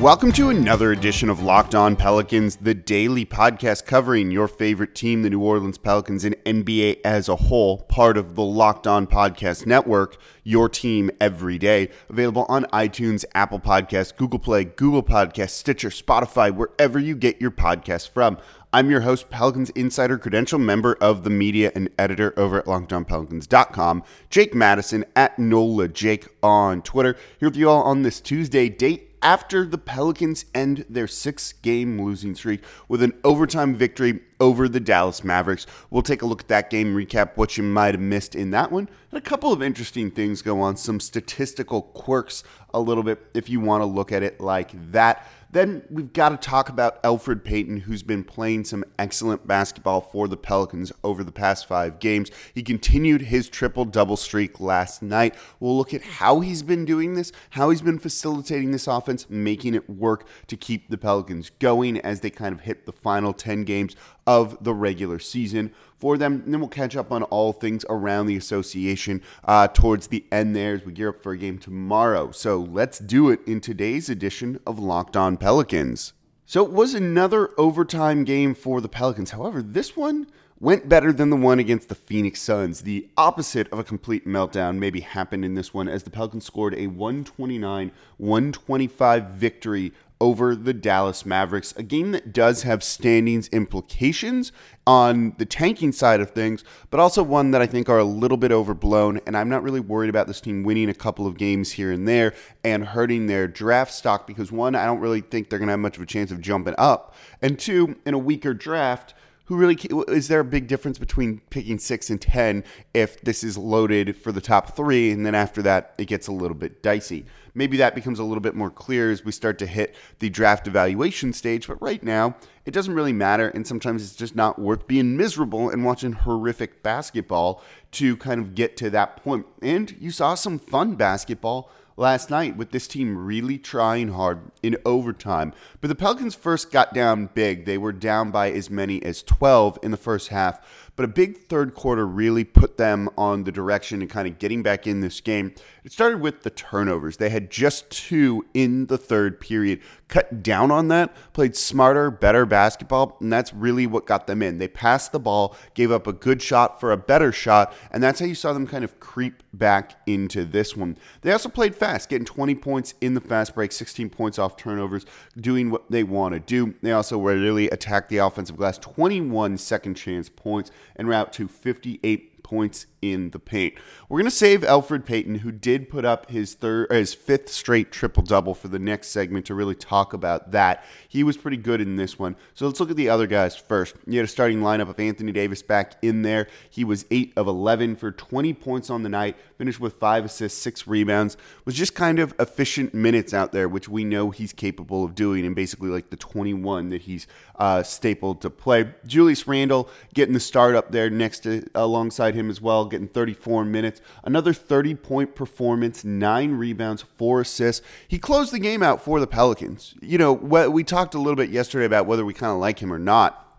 Welcome to another edition of Locked On Pelicans, the daily podcast covering your favorite team, the New Orleans Pelicans, and NBA as a whole, part of the Locked On Podcast Network, your team every day. Available on iTunes, Apple Podcasts, Google Play, Google Podcasts, Stitcher, Spotify, wherever you get your podcasts from. I'm your host, Pelicans Insider, credential member of the media and editor over at LockedOnPelicans.com, Jake Madison at NOLA Jake on Twitter. Here with you all on this Tuesday, date after the Pelicans end their six game losing streak with an overtime victory over the Dallas Mavericks. We'll take a look at that game, recap what you might have missed in that one, and a couple of interesting things go on, some statistical quirks a little bit if you want to look at it like that. Then we've got to talk about Elfrid Payton, who's been playing some excellent basketball for the Pelicans over the past five games. He continued his triple double streak last night. We'll look at how he's been doing this, how he's been facilitating this offense, making it work to keep the Pelicans going as they kind of hit the final 10 games of the regular season for them. And then we'll catch up on all things around the association uh, towards the end there as we gear up for a game tomorrow. So let's do it in today's edition of Locked On Pelicans. So it was another overtime game for the Pelicans. However, this one went better than the one against the Phoenix Suns. The opposite of a complete meltdown maybe happened in this one as the Pelicans scored a 129 125 victory over the Dallas Mavericks, a game that does have standings implications on the tanking side of things, but also one that I think are a little bit overblown. And I'm not really worried about this team winning a couple of games here and there and hurting their draft stock because, one, I don't really think they're going to have much of a chance of jumping up. And two, in a weaker draft, who really is there a big difference between picking six and ten if this is loaded for the top three and then after that it gets a little bit dicey maybe that becomes a little bit more clear as we start to hit the draft evaluation stage but right now it doesn't really matter and sometimes it's just not worth being miserable and watching horrific basketball to kind of get to that point. and you saw some fun basketball last night with this team really trying hard in overtime. But the Pelicans first got down big. They were down by as many as 12 in the first half. But a big third quarter really put them on the direction and kind of getting back in this game. It started with the turnovers. They had just two in the third period. Cut down on that, played smarter, better basketball, and that's really what got them in. They passed the ball, gave up a good shot for a better shot, and that's how you saw them kind of creep back into this one. They also played fast, getting 20 points in the fast break, 16 points off turnovers, doing what they want to do. They also really attacked the offensive glass, 21 second chance points, and route to 58 points in the paint. We're going to save Elfrid Payton, who did put up his third, uh, his fifth straight triple double, for the next segment to really talk about that. He was pretty good in this one. So let's look at the other guys first. You had a starting lineup of Anthony Davis back in there. He was eight of 11 for 20 points on the night, finished with five assists, six rebounds. Was just kind of efficient minutes out there, which we know he's capable of doing, and basically like the 21 that he's uh, stapled to play. Julius Randle getting the start up there next to alongside him as well getting 34 minutes. Another 30 point performance, nine rebounds, four assists. He closed the game out for the Pelicans. You know, we talked a little bit yesterday about whether we kind of like him or not.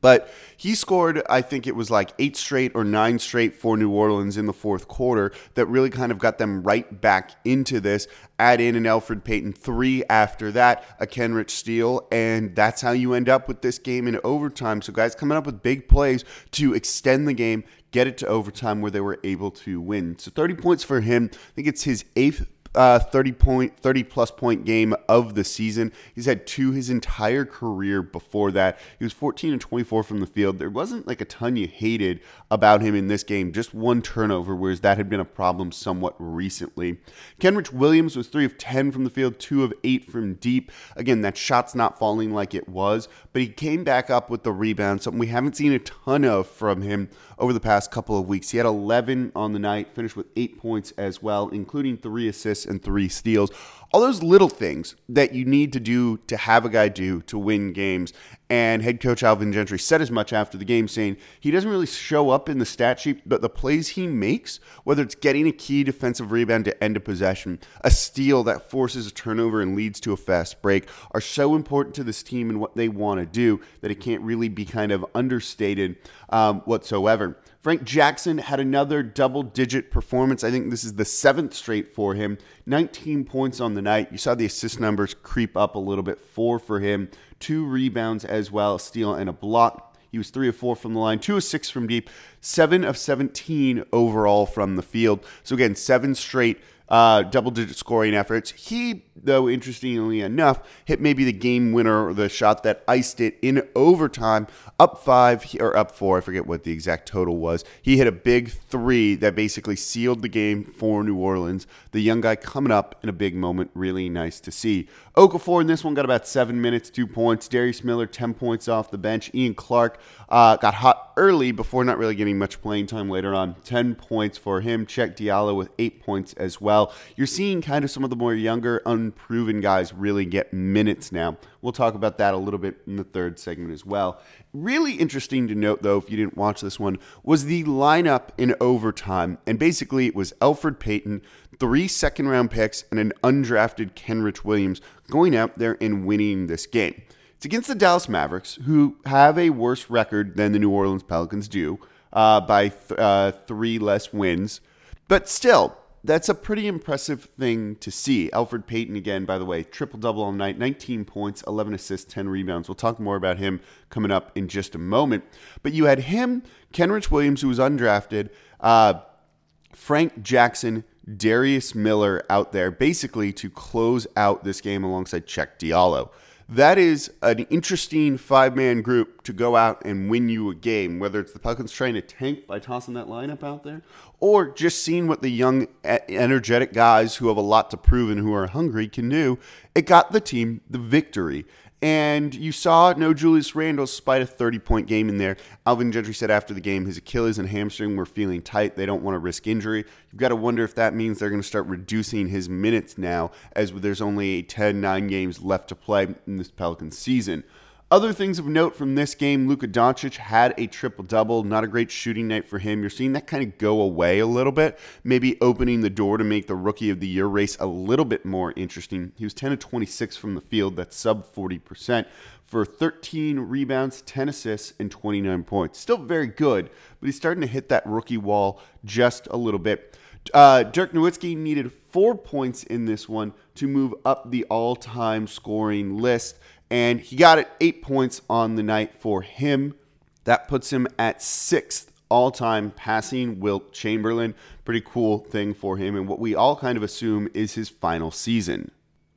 But he scored, I think it was like eight straight or nine straight for New Orleans in the fourth quarter that really kind of got them right back into this. Add in an Elfrid Payton three after that, a Kenrich steal, and that's how you end up with this game in overtime. So, guys coming up with big plays to extend the game, get it to overtime where they were able to win. So 30 points for him. I think it's his eighth uh, 30 point 30 plus point game of the season. He's had two his entire career before that. He was 14 and 24 from the field. There wasn't like a ton you hated about him in this game, just one turnover, whereas that had been a problem somewhat recently. Kenrich Williams was 3 of 10 from the field, 2 of 8 from deep. Again, that shot's not falling like it was, but he came back up with the rebound, something we haven't seen a ton of from him over the past couple of weeks. He had 11 on the night, finished with 8 points as well, including 3 assists and three steals. All those little things that you need to do to have a guy do to win games. And head coach Alvin Gentry said as much after the game, saying he doesn't really show up in the stat sheet, but the plays he makes, whether it's getting a key defensive rebound to end a possession, a steal that forces a turnover and leads to a fast break, are so important to this team and what they want to do that it can't really be kind of understated um, whatsoever. Frank Jackson had another double digit performance. I think this is the seventh straight for him. 19 points on the night. You saw the assist numbers creep up a little bit. Four for him, two rebounds as well, steal and a block. He was three of four from the line, two of six from deep, seven of 17 overall from the field. So, again, seven straight uh, double digit scoring efforts. He, though, interestingly enough, hit maybe the game winner or the shot that iced it in overtime, up five or up four. I forget what the exact total was. He hit a big three that basically sealed the game for New Orleans. The young guy coming up in a big moment. Really nice to see. Okafor in this one got about seven minutes, two points. Darius Miller, 10 points off the bench. Ian Clark uh, got hot early before not really getting much playing time later on. 10 points for him. Cheick Diallo with eight points as well well. You're seeing kind of some of the more younger, unproven guys really get minutes now. We'll talk about that a little bit in the third segment as well. Really interesting to note, though, if you didn't watch this one, was the lineup in overtime. And basically, it was Elfrid Payton, three second round picks, and an undrafted Kenrich Williams going out there and winning this game. It's against the Dallas Mavericks, who have a worse record than the New Orleans Pelicans do uh, by th- uh, three less wins. But still, that's a pretty impressive thing to see. Elfrid Payton, again, by the way, triple double all night 19 points, 11 assists, 10 rebounds. We'll talk more about him coming up in just a moment. But you had him, Kenrich Williams, who was undrafted, uh, Frank Jackson, Darius Miller out there basically to close out this game alongside Cheick Diallo that is an interesting five man group to go out and win you a game, whether it's the Pelicans trying to tank by tossing that lineup out there, or just seeing what the young, energetic guys who have a lot to prove and who are hungry can do. It got the team the victory. And you saw no Julius Randle despite a 30 point game in there. Alvin Gentry said after the game his Achilles and hamstring were feeling tight. They don't want to risk injury. You've got to wonder if that means they're going to start reducing his minutes now, as there's only 10, 9 games left to play in this Pelican season. Other things of note from this game Luka Doncic had a triple double. Not a great shooting night for him. You're seeing that kind of go away a little bit, maybe opening the door to make the rookie of the year race a little bit more interesting. He was 10 of 26 from the field, that's sub 40%, for 13 rebounds, 10 assists, and 29 points. Still very good, but he's starting to hit that rookie wall just a little bit. Uh, Dirk Nowitzki needed four points in this one to move up the all time scoring list and he got it eight points on the night for him. That puts him at sixth all time passing Wilt Chamberlain. Pretty cool thing for him, and what we all kind of assume is his final season.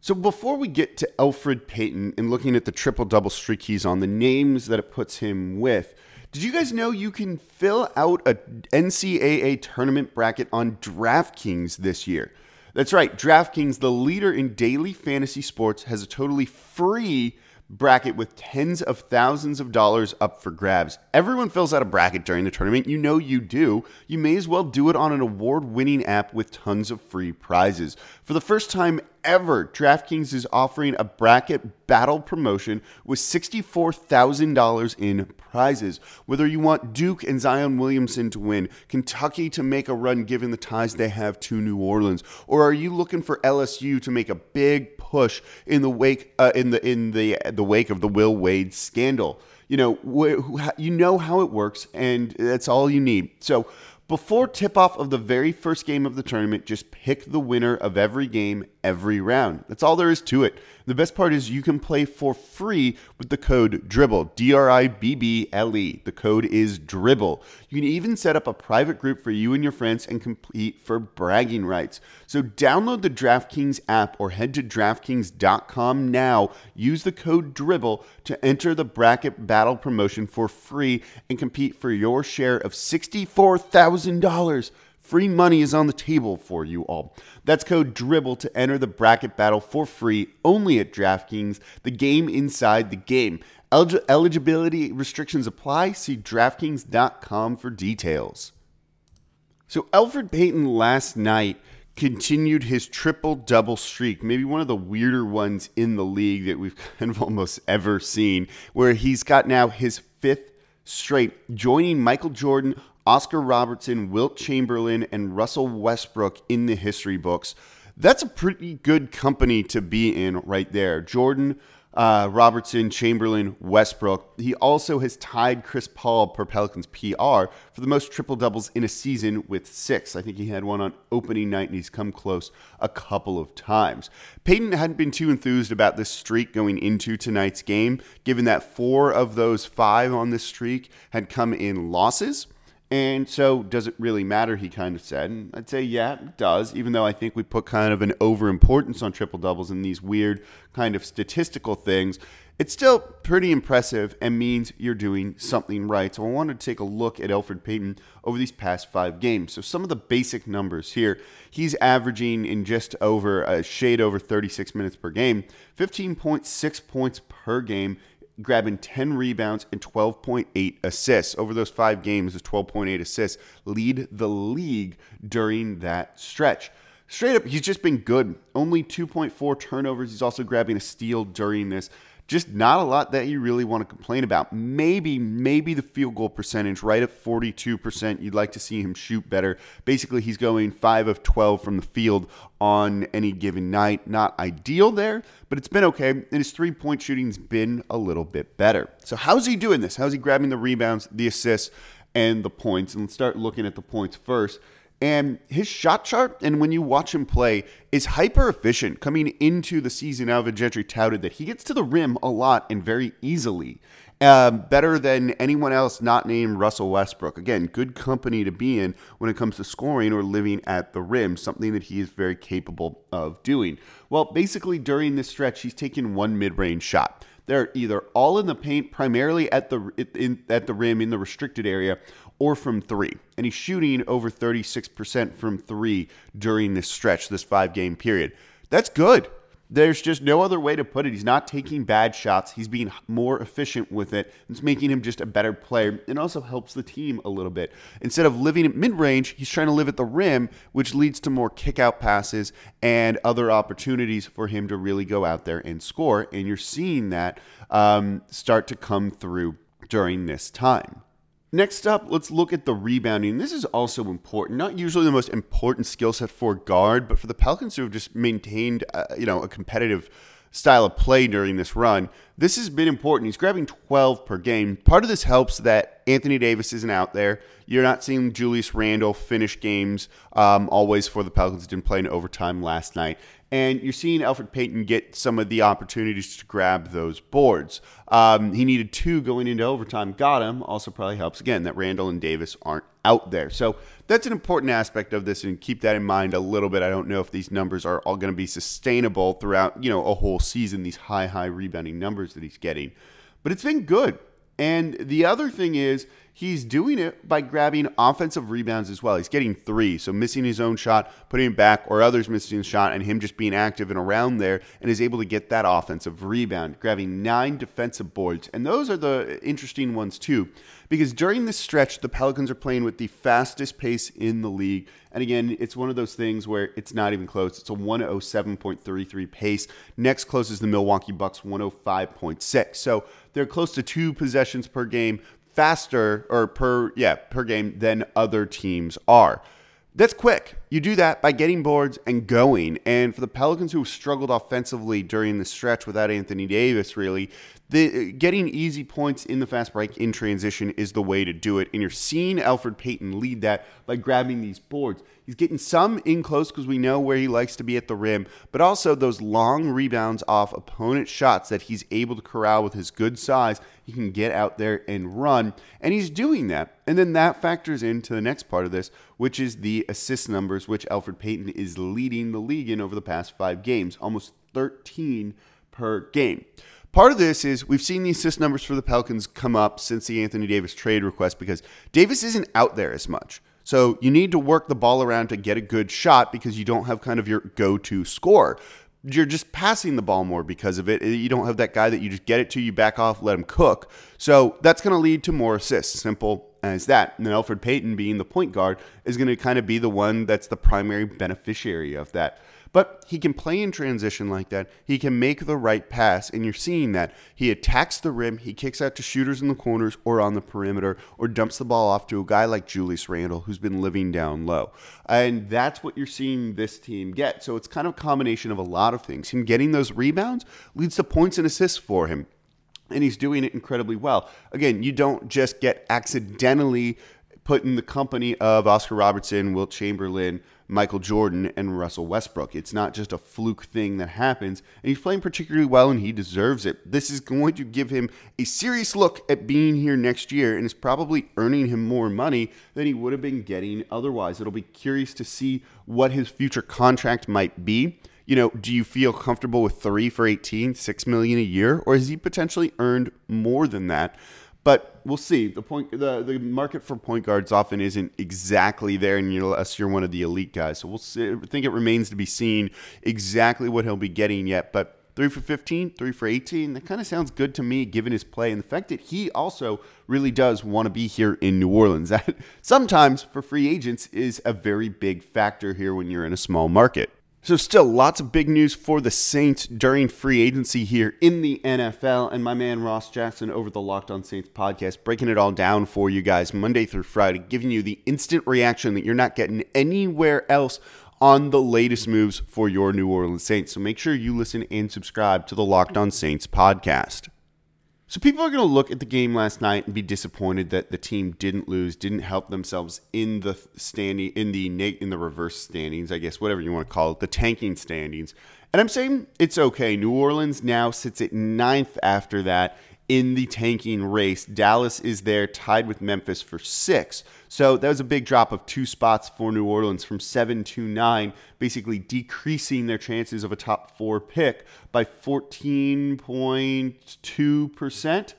So before we get to Elfrid Payton and looking at the triple double streak he's on, the names that it puts him with, did you guys know you can fill out a NCAA tournament bracket on DraftKings this year? That's right. DraftKings, the leader in daily fantasy sports, has a totally free bracket with tens of thousands of dollars up for grabs. Everyone fills out a bracket during the tournament. You know you do. You may as well do it on an award winning app with tons of free prizes. For the first time ever, DraftKings is offering a bracket battle promotion with $64,000 in prizes. Whether you want Duke and Zion Williamson to win, Kentucky to make a run given the ties they have to New Orleans, or are you looking for LSU to make a big push in the wake uh, in the in the the wake of the Will Wade scandal? You know, wh- you know how it works, and that's all you need. So before tip off of the very first game of the tournament, just pick the winner of every game every round. That's all there is to it. The best part is you can play for free with the code DRIBBLE, D R I B B L E. The code is DRIBBLE. You can even set up a private group for you and your friends and compete for bragging rights. So download the DraftKings app or head to DraftKings.com now. Use the code DRIBBLE to enter the bracket battle promotion for free and compete for your share of $64,000 Free money is on the table for you all. That's code DRIBBLE to enter the bracket battle for free only at DraftKings, the game inside the game. Elig- eligibility restrictions apply. See DraftKings.com for details. So, Elfrid Payton last night continued his triple double streak, maybe one of the weirder ones in the league that we've kind of almost ever seen, where he's got now his fifth straight, joining Michael Jordan, Oscar Robertson, Wilt Chamberlain, and Russell Westbrook in the history books. That's a pretty good company to be in right there. Jordan, uh, Robertson, Chamberlain, Westbrook. He also has tied Chris Paul per Pelicans PR for the most triple doubles in a season with six. I think he had one on opening night, and he's come close a couple of times. Payton hadn't been too enthused about this streak going into tonight's game, given that four of those five on this streak had come in losses. And so, does it really matter? He kind of said. And I'd say, yeah, it does, even though I think we put kind of an overimportance on triple doubles and these weird kind of statistical things. It's still pretty impressive and means you're doing something right. So, I wanted to take a look at Elfrid Payton over these past five games. So, some of the basic numbers here he's averaging in just over a shade over 36 minutes per game, 15.6 points per game grabbing 10 rebounds and 12.8 assists. Over those five games, his 12.8 assists lead the league during that stretch. Straight up, he's just been good. Only 2.4 turnovers. He's also grabbing a steal during this just not a lot that you really want to complain about. Maybe, maybe the field goal percentage right at 42%. You'd like to see him shoot better. Basically, he's going 5 of 12 from the field on any given night. Not ideal there, but it's been okay. And his three point shooting's been a little bit better. So, how's he doing this? How's he grabbing the rebounds, the assists, and the points? And let's start looking at the points first. And his shot chart, and when you watch him play, is hyper efficient. Coming into the season, Alvin Gentry touted that he gets to the rim a lot and very easily. Um, better than anyone else not named Russell Westbrook. Again, good company to be in when it comes to scoring or living at the rim, something that he is very capable of doing. Well, basically, during this stretch, he's taken one mid range shot. They're either all in the paint, primarily at the in, at the rim in the restricted area, or from three. And he's shooting over 36% from three during this stretch, this five game period. That's good. There's just no other way to put it. He's not taking bad shots. He's being more efficient with it. It's making him just a better player and also helps the team a little bit. Instead of living at mid range, he's trying to live at the rim, which leads to more kick out passes and other opportunities for him to really go out there and score. And you're seeing that um, start to come through during this time. Next up, let's look at the rebounding. This is also important. Not usually the most important skill set for guard, but for the Pelicans who have just maintained, uh, you know, a competitive style of play during this run, this has been important. He's grabbing 12 per game. Part of this helps that Anthony Davis isn't out there. You're not seeing Julius Randle finish games um, always for the Pelicans. Didn't play in overtime last night and you're seeing Elfrid Payton get some of the opportunities to grab those boards. Um, he needed two going into overtime, got him. Also, probably helps again that Randle and Davis aren't out there. So that's an important aspect of this, and keep that in mind a little bit. I don't know if these numbers are all going to be sustainable throughout you know a whole season. These high, high rebounding numbers that he's getting, but it's been good. And the other thing is, he's doing it by grabbing offensive rebounds as well. He's getting three, so missing his own shot, putting it back, or others missing his shot, and him just being active and around there, and is able to get that offensive rebound, grabbing nine defensive boards. And those are the interesting ones, too, because during this stretch, the Pelicans are playing with the fastest pace in the league. And again, it's one of those things where it's not even close. It's a 107.33 pace. Next closest the Milwaukee Bucks, 105.6. So they're close to two possessions per game faster or per yeah per game than other teams are. That's quick. You do that by getting boards and going. And for the Pelicans who struggled offensively during the stretch without Anthony Davis, really, the uh, getting easy points in the fast break in transition is the way to do it. And you're seeing Elfrid Payton lead that by grabbing these boards. He's getting some in close because we know where he likes to be at the rim, but also those long rebounds off opponent shots that he's able to corral with his good size. He can get out there and run, and he's doing that. And then that factors into the next part of this, which is the assist numbers, which Elfrid Payton is leading the league in over the past five games, almost 13 per game. Part of this is we've seen the assist numbers for the Pelicans come up since the Anthony Davis trade request because Davis isn't out there as much. So you need to work the ball around to get a good shot because you don't have kind of your go to score. You're just passing the ball more because of it. You don't have that guy that you just get it to, you back off, let him cook. So that's going to lead to more assists. Simple Uh, as that. And Elfrid Payton, being the point guard, is going to kind of be the one that's the primary beneficiary of that. But he can play in transition like that. He can make the right pass, and you're seeing that. He attacks the rim, he kicks out to shooters in the corners or on the perimeter, or dumps the ball off to a guy like Julius Randle, who's been living down low. And that's what you're seeing this team get. So it's kind of a combination of a lot of things. Him getting those rebounds leads to points and assists for him and he's doing it incredibly well. Again, you don't just get accidentally put in the company of Oscar Robertson, Wilt Chamberlain, Michael Jordan, and Russell Westbrook. It's not just a fluke thing that happens, and he's playing particularly well, and he deserves it. This is going to give him a serious look at being here next year, and is probably earning him more money than he would have been getting otherwise. It'll be curious to see what his future contract might be you know, do you feel comfortable with three for 18, six million a year, or has he potentially earned more than that? But we'll see. The point, the, the market for point guards often isn't exactly there, unless you're one of the elite guys. So we'll see. I think it remains to be seen exactly what he'll be getting yet. But three for 15, three for 18, that kind of sounds good to me given his play and the fact that he also really does want to be here in New Orleans. That sometimes for free agents is a very big factor here when you're in a small market. So, still lots of big news for the Saints during free agency here in the NFL. And my man Ross Jackson over the Locked On Saints podcast, breaking it all down for you guys Monday through Friday, giving you the instant reaction that you're not getting anywhere else on the latest moves for your New Orleans Saints. So, make sure you listen and subscribe to the Locked On Saints podcast. So people are going to look at the game last night and be disappointed that the team didn't lose, didn't help themselves in the standing in the in the reverse standings, I guess whatever you want to call it, the tanking standings. And I'm saying it's okay. New Orleans now sits at ninth after that in the tanking race. Dallas is there tied with Memphis for six. So that was a big drop of two spots for New Orleans from seven to nine, basically decreasing their chances of a top four pick by 14.2%.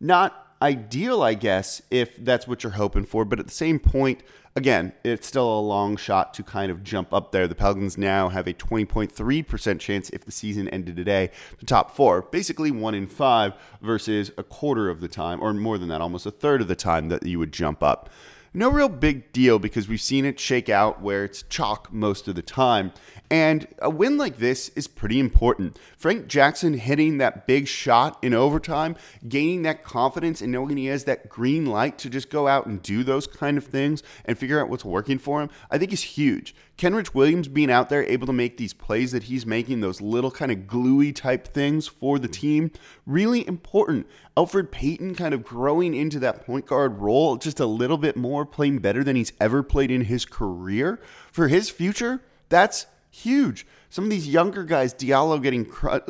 Not ideal, I guess, if that's what you're hoping for. But at the same point, again, it's still a long shot to kind of jump up there. The Pelicans now have a 20.3% chance if the season ended today, the top four, basically one in five versus a quarter of the time, or more than that, almost a third of the time that you would jump up no real big deal because we've seen it shake out where it's chalk most of the time. And a win like this is pretty important. Frank Jackson hitting that big shot in overtime, gaining that confidence and knowing he has that green light to just go out and do those kind of things and figure out what's working for him, I think is huge. Kenrich Williams being out there able to make these plays that he's making, those little kind of gluey type things for the team, really important. Elfrid Payton kind of growing into that point guard role just a little bit more, playing better than he's ever played in his career. For his future, that's huge. Some of these younger guys, Diallo getting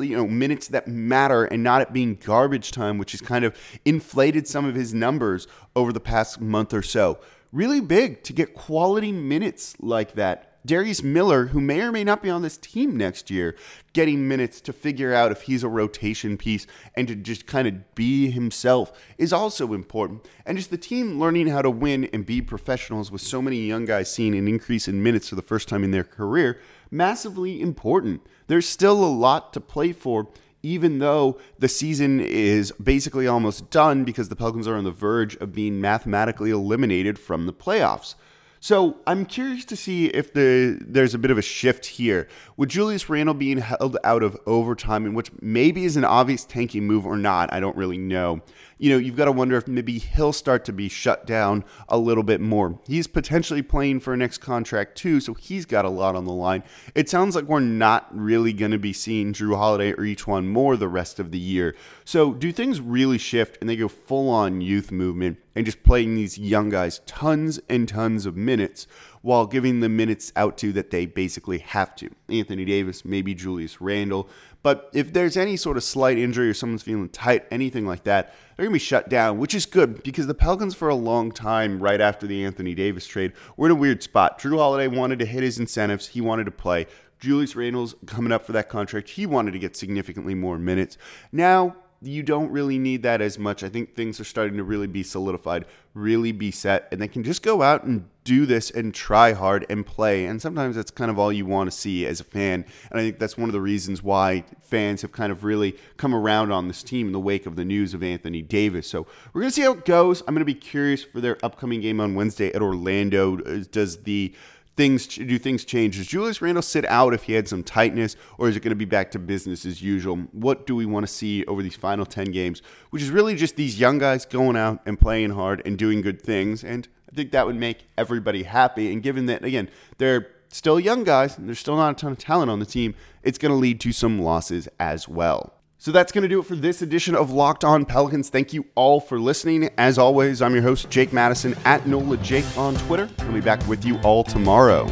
you know minutes that matter and not it being garbage time, which has kind of inflated some of his numbers over the past month or so. Really big to get quality minutes like that Darius Miller, who may or may not be on this team next year, getting minutes to figure out if he's a rotation piece and to just kind of be himself is also important. And just the team learning how to win and be professionals with so many young guys seeing an increase in minutes for the first time in their career, massively important. There's still a lot to play for even though the season is basically almost done because the Pelicans are on the verge of being mathematically eliminated from the playoffs. So I'm curious to see if the there's a bit of a shift here. With Julius Randle being held out of overtime, and which maybe is an obvious tanking move or not, I don't really know you know, you've got to wonder if maybe he'll start to be shut down a little bit more. He's potentially playing for a next contract too, so he's got a lot on the line. It sounds like we're not really going to be seeing Jrue Holiday or E'Twaun Moore the rest of the year. So, do things really shift and they go full on youth movement and just playing these young guys tons and tons of minutes? while giving the minutes out to that they basically have to. Anthony Davis, maybe Julius Randle. But if there's any sort of slight injury or someone's feeling tight, anything like that, they're going to be shut down, which is good because the Pelicans, for a long time, right after the Anthony Davis trade, were in a weird spot. Jrue Holiday wanted to hit his incentives, he wanted to play. Julius Randle's coming up for that contract. He wanted to get significantly more minutes. Now, you don't really need that as much. I think things are starting to really be solidified, really be set, and they can just go out and do this and try hard and play. And sometimes that's kind of all you want to see as a fan. And I think that's one of the reasons why fans have kind of really come around on this team in the wake of the news of Anthony Davis. So we're going to see how it goes. I'm going to be curious for their upcoming game on Wednesday at Orlando. Does the things do things change? Does Julius Randle sit out if he had some tightness, or is it going to be back to business as usual? What do we want to see over these final ten games? Which is really just these young guys going out and playing hard and doing good things, and I think that would make everybody happy. And given that again, they're still young guys and there's still not a ton of talent on the team, it's going to lead to some losses as well. So that's going to do it for this edition of Locked On Pelicans. Thank you all for listening. As always, I'm your host, Jake Madison at NOLA Jake on Twitter. I'll be back with you all tomorrow.